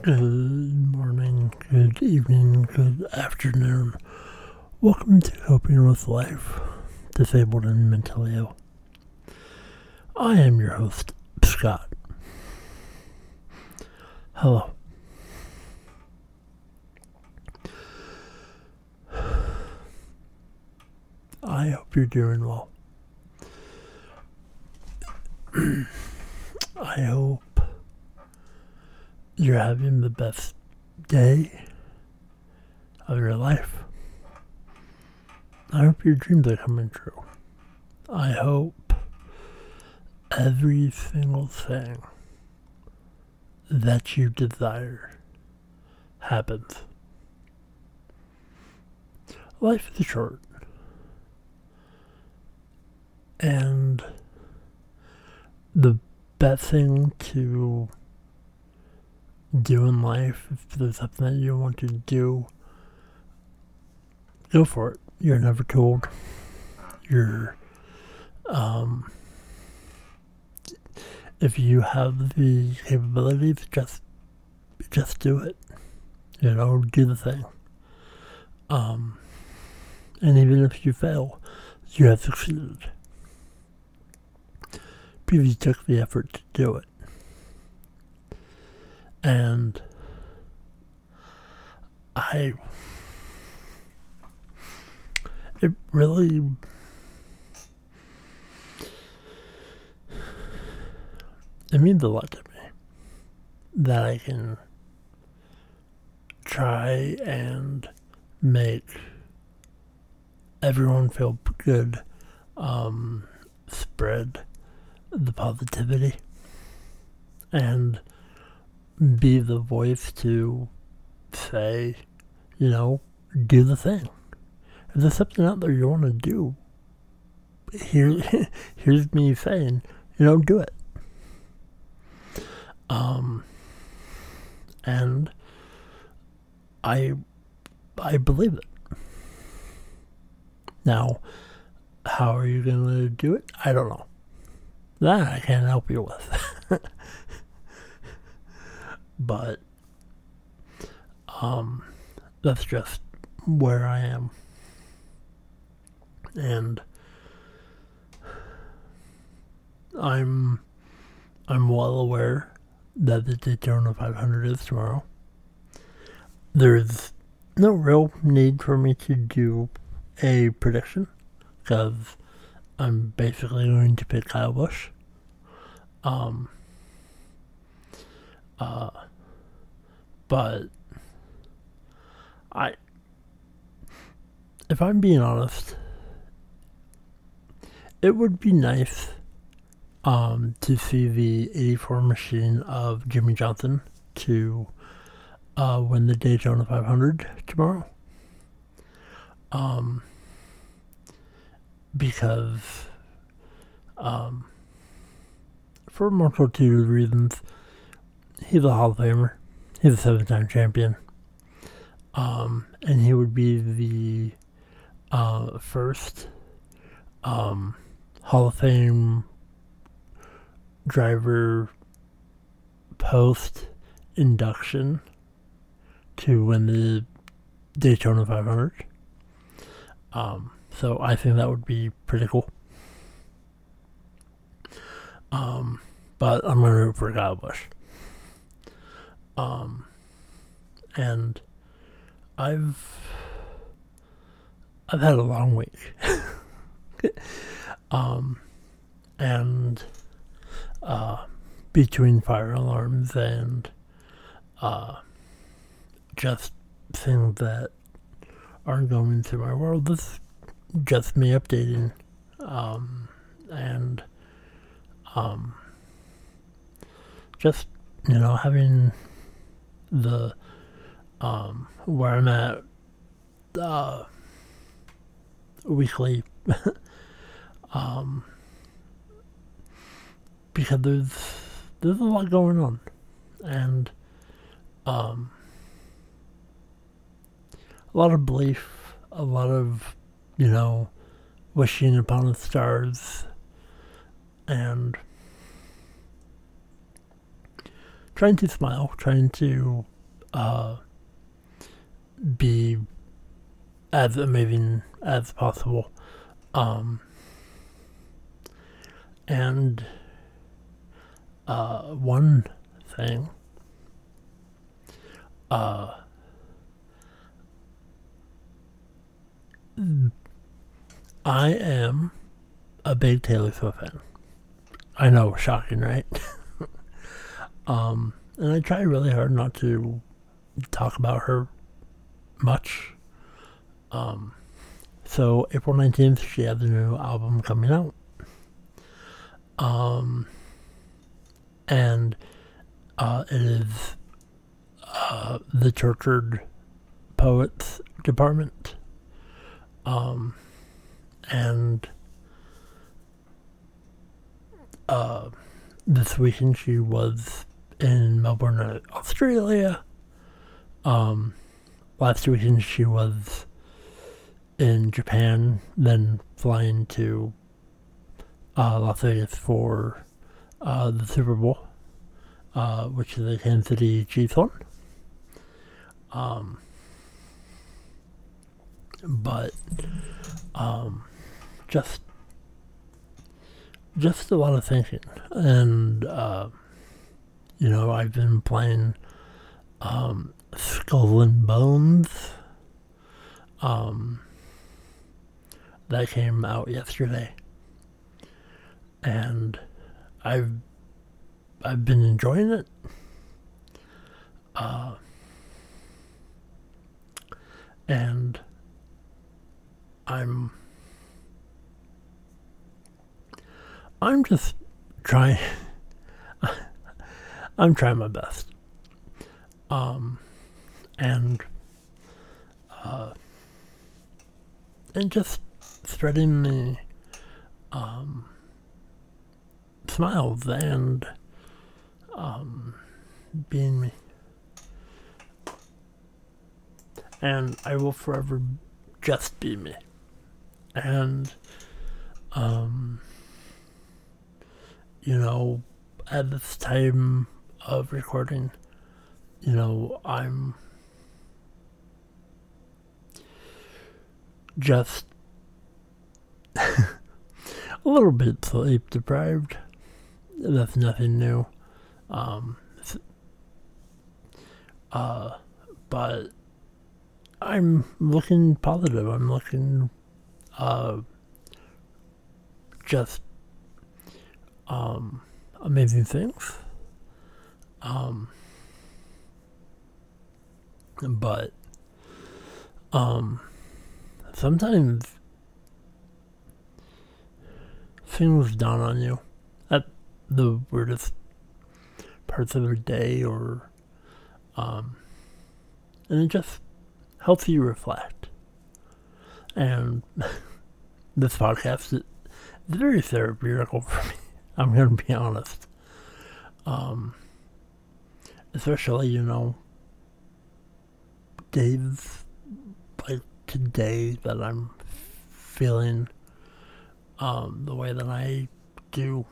Good morning, good evening, good afternoon. Welcome to Coping with Life, Disabled and Mentally Ill. I am your host, Scott. Hello. I hope you're doing well. I hope you're having the best day of your life. I hope your dreams are coming true. I hope every single thing that you desire happens. Life is short. And the best thing to do in life, if there's something that you want to do, go for it. You're never told. You're, um, if you have the capabilities, just, just do it. You know, do the thing. Um, and even if you fail, you have succeeded because you took the effort to do it. And I, it really, it means a lot to me that I can try and make everyone feel good, um, spread the positivity. And be the voice to say, you know, do the thing. If there's something out there you want to do, here, here's me saying, you know, do it. Um, and I, I believe it. Now, how are you going to do it? I don't know. That I can't help you with. but um that's just where I am. And I'm I'm well aware that the Daytona 500 is tomorrow. There's no real need for me to do a prediction because I'm basically going to pick Kyle Busch. Um, uh, but I, if I'm being honest, it would be nice um, to see the 84 machine of Jimmie Johnson to uh, win the Daytona 500 tomorrow. Um, because um, for a multitude of reasons, he's a Hall of Famer. He's a seven-time champion. Um, and he would be the uh, first um, Hall of Fame driver post induction to win the Daytona 500. Um, so I think that would be pretty cool. Um, but I'm gonna root for Kyle Busch. Um, and I've I've had a long week. um, and uh, between fire alarms and uh, just things that aren't going through my world, this just me updating, um, and um, just you know having the um, where I'm at uh, weekly, um, because there's there's a lot going on, and um, a lot of belief, a lot of you know, wishing upon the stars. And trying to smile, trying to uh, be as amazing as possible. Um, and uh, one thing, uh, I am a big Taylor Swift fan. I know, shocking, right? um, and I try really hard not to talk about her much. Um, so April 19th, she had the new album coming out. Um, and uh, it is uh, the Tortured Poets Department. Um, and uh, this weekend she was Melbourne, Australia. Um, last weekend she was in Japan, then flying to uh, Las Vegas for uh, the Super Bowl, uh, which is the Kansas City Chiefs one. Um, but um, just just a lot of thinking, and uh, you know, I've been playing um, Skull and Bones. Um, that came out yesterday, and I've I've been enjoying it. Uh, and I'm I'm just trying I'm trying my best. Um and uh and just spreading the um smiles and um being me. And I will forever just be me and um, you know, at this time of recording, you know, I'm just a little bit sleep deprived. That's nothing new. Um, uh, but I'm looking positive. I'm looking uh, just um, amazing things. Um, but um, sometimes things dawn on you at the weirdest parts of the day or um, and it just helps you reflect and this podcast is very therapeutic for me. I'm going to be honest. Um, especially, you know, days like today that I'm feeling um, the way that I do.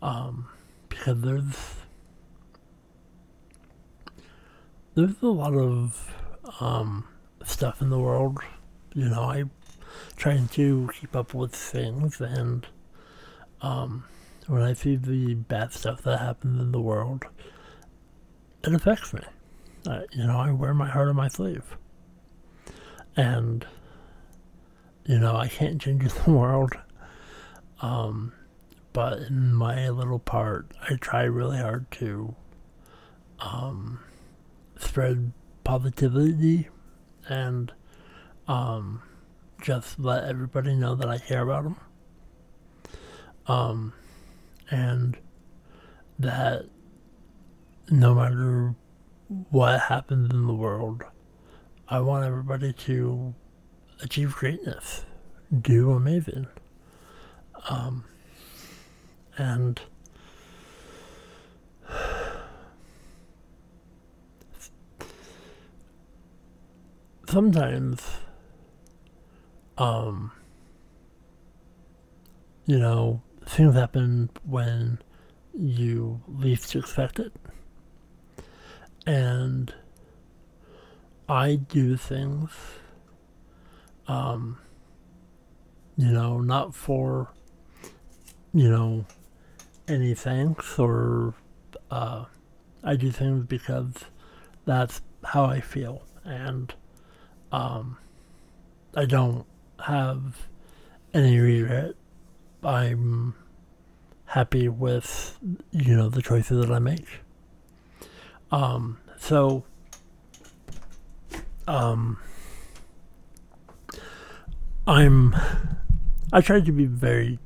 Um, because there's there's a lot of um, stuff in the world. You know, I trying to keep up with things and um, when I see the bad stuff that happens in the world, it affects me. Uh, you know, I wear my heart on my sleeve. And, you know, I can't change the world. Um, but in my little part, I try really hard to um, spread positivity and um, just let everybody know that I care about them. Um, and that no matter what happens in the world, I want everybody to achieve greatness, do amazing. Um, and sometimes um, you know, things happen when, you least expect it. And I do things, um, you know, not for, you know, any thanks or, uh, I do things because that's how I feel. And, um, I don't have any regret. I'm happy with, you know, the choices that I make. Um, so, um, I'm, I try to be very,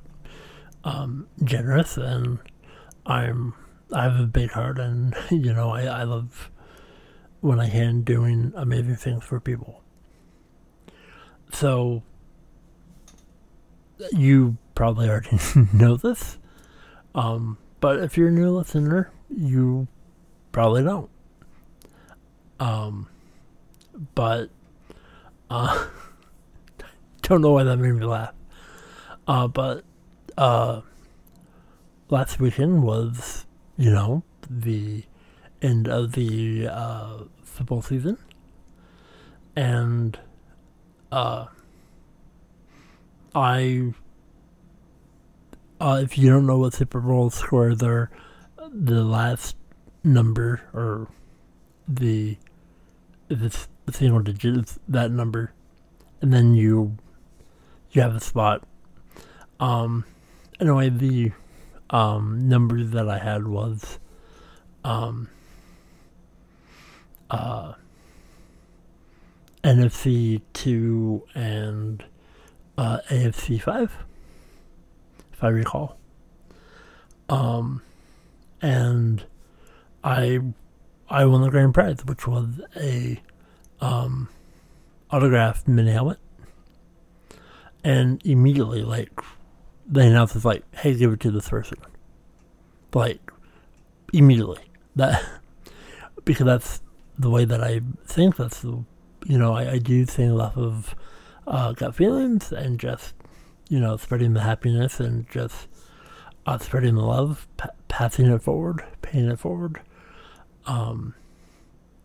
um, generous and I'm, I have a big heart and, you know, I, I love when I can doing amazing things for people. So, you probably already know this. Um, but if you're a new listener, you probably don't. Um, but uh, don't know why that made me laugh. Uh, but uh, last weekend was, you know, the end of the uh, football season, and uh, I uh, if you don't know what Super Bowl scores are, the last number or the single digit that number, and then you you have a spot. Um, anyway, the um, numbers that I had was um, uh, NFC two and uh, AFC five I recall. Um, and I I won the grand prize, which was a um, autographed mini helmet. And immediately, like, they announced it's like, "Hey, give it to this person." Like, immediately that because that's the way that I think. That's the you know I, I do think off of uh, gut feelings and just you know, spreading the happiness and just uh, spreading the love, pa- passing it forward, paying it forward. Um,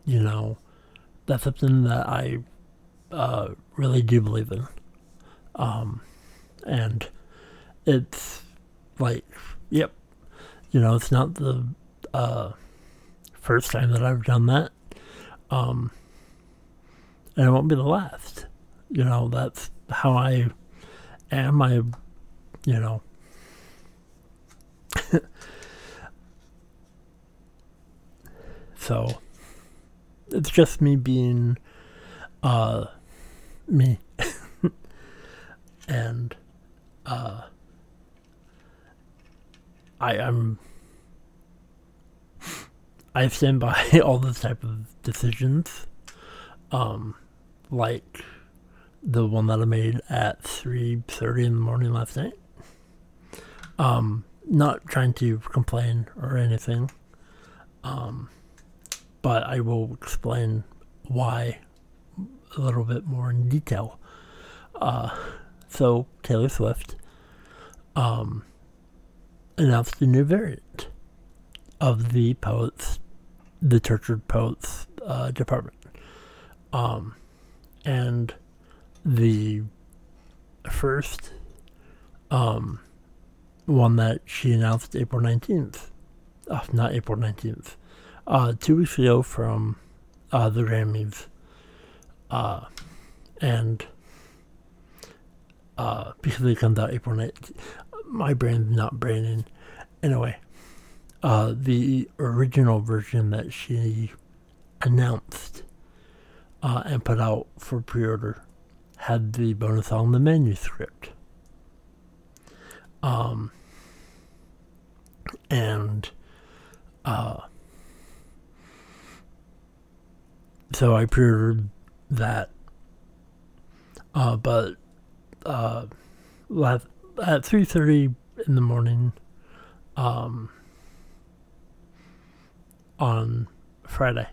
you know, that's something that I uh, really do believe in. Um, and it's like, yep, you know, it's not the uh, first time that I've done that. Um, and it won't be the last. You know, that's how I am I, you know, so it's just me being uh me. And uh I am I stand by all this type of decisions um like the one that I made at 3.30 in the morning last night. Um, not trying to complain or anything, um, but I will explain why a little bit more in detail. Uh, so Taylor Swift um, announced a new variant of the poets, the tortured poets uh, department, um, and the first um, one that she announced April 19th. Uh, not April 19th. Uh, two weeks ago from uh, the Grammys. Uh, and uh, because it comes out April 19th, my brain's not braining. Anyway, uh, the original version that she announced uh, and put out for pre order had the bonus on the manuscript. Um, and uh, so I pre-ordered that, uh, but uh, at three thirty in the morning, um, on Friday,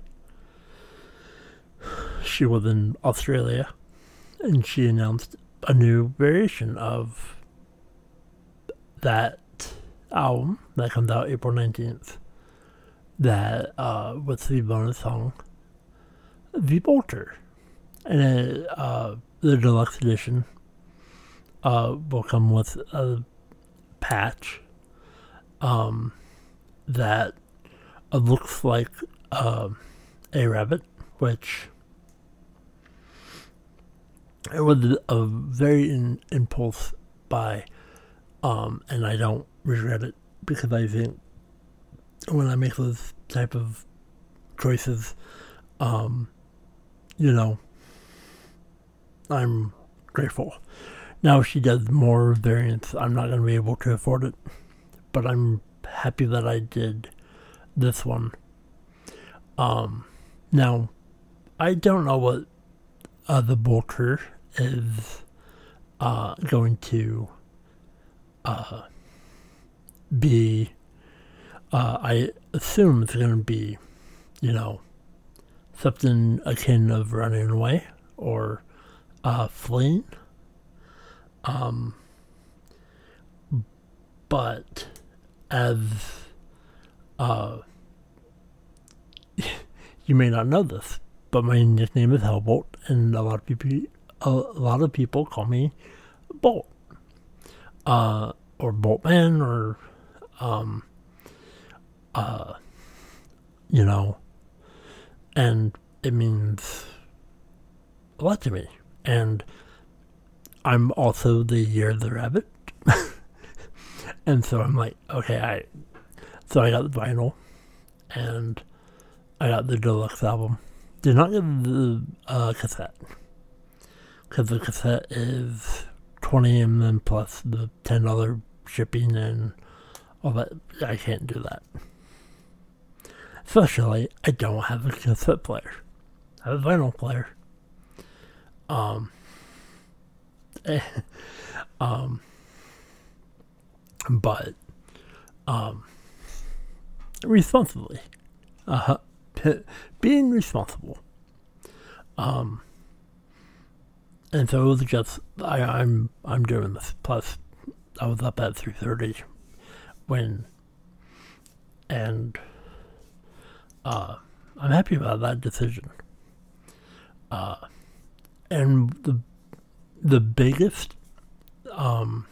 she was in Australia and she announced a new variation of that album that comes out April 19th that uh, with the bonus song, The Bolter. And it, uh, the deluxe edition uh, will come with a patch um, that uh, looks like uh, a rabbit, which it was a very in, impulse buy, um, and I don't regret it because I think when I make those type of choices, um, you know, I'm grateful. Now, if she does more variants, I'm not going to be able to afford it, but I'm happy that I did this one. Um, now, I don't know what uh, the Bolter is uh, going to uh, be. Uh, I assume it's going to be, you know, something akin of running away or uh, fleeing. Um, but as uh, you may not know this, but my nickname is Hellbolt, and a lot of people a, lot of people call me Bolt, uh, or Boltman, or um, uh, you know, and it means a lot to me. And I'm also the year of the rabbit. and so I'm like, okay, I so I got the vinyl and I got the deluxe album. Did not get the uh, cassette because the cassette is twenty and then plus the ten dollar shipping and all that. I can't do that. Especially, I don't have a cassette player. I have a vinyl player. Um, um, but, um, responsibly, uh, being responsible. Um, and so it was just I, I'm I'm doing this. Plus, I was up at three thirty when, and uh, I'm happy about that decision. Uh, and the the biggest um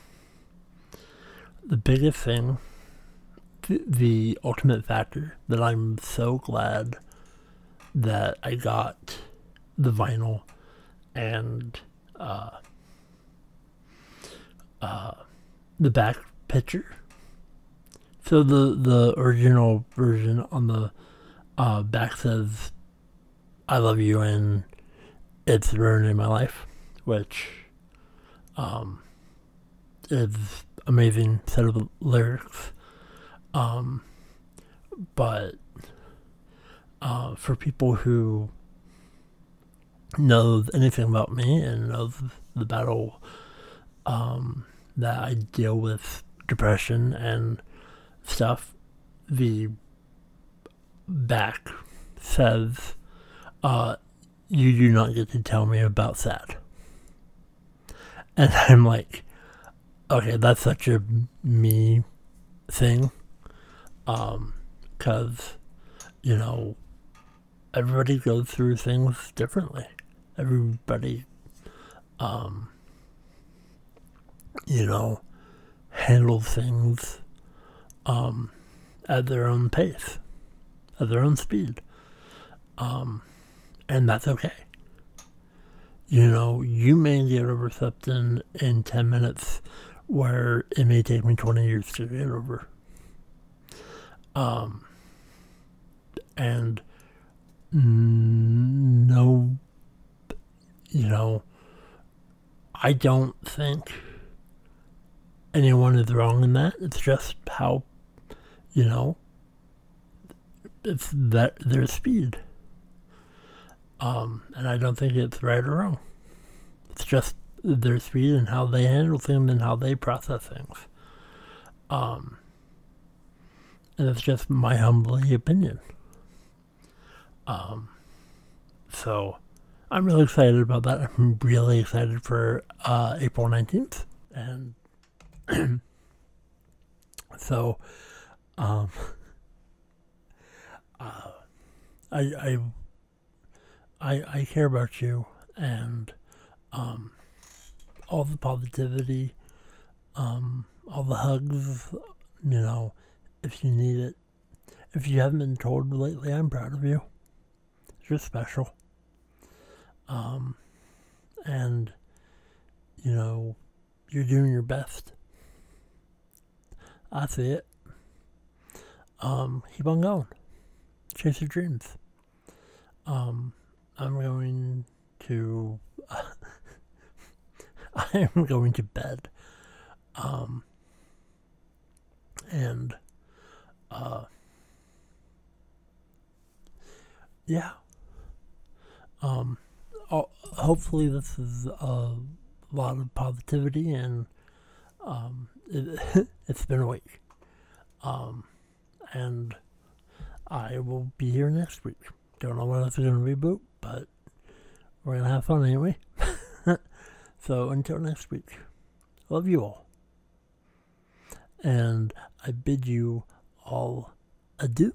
the biggest thing the, the ultimate factor that I'm so glad that I got the vinyl and uh, uh, the back picture. So the the original version on the uh, back says "I love you" and it's ruining my life, which um, is amazing set of lyrics. Um, but uh, for people who know anything about me and of the battle um, that I deal with depression and stuff, the back says uh, you do not get to tell me about that. And I'm like, okay, that's such a me thing. Um, cause, you know, everybody goes through things differently. Everybody, um, you know, handle things, um, at their own pace, at their own speed. Um, and that's okay. You know, you may get over something in 10 minutes where it may take me 20 years to get over. Um, and no, you know, I don't think anyone is wrong in that. It's just how, you know, it's that their speed. Um, and I don't think it's right or wrong. It's just their speed and how they handle things and how they process things. Um, and it's just my humbly opinion. Um, so I'm really excited about that. I'm really excited for uh, April 19th. And So, um, uh, I, I, I, I care about you and, um, all the positivity, um, all the hugs, you know, if you need it. If you haven't been told lately, I'm proud of you. You're special. Um, and, you know, you're doing your best. I see it. Um, keep on going. Chase your dreams. Um, I'm going to. I am going to bed. Um, and, uh, yeah. Um, hopefully this is a lot of positivity and um, it, has been a week. Um, and I will be here next week. Don't know when it's going to reboot, but we're going to have fun anyway. so until next week, love you all. And I bid you all adieu.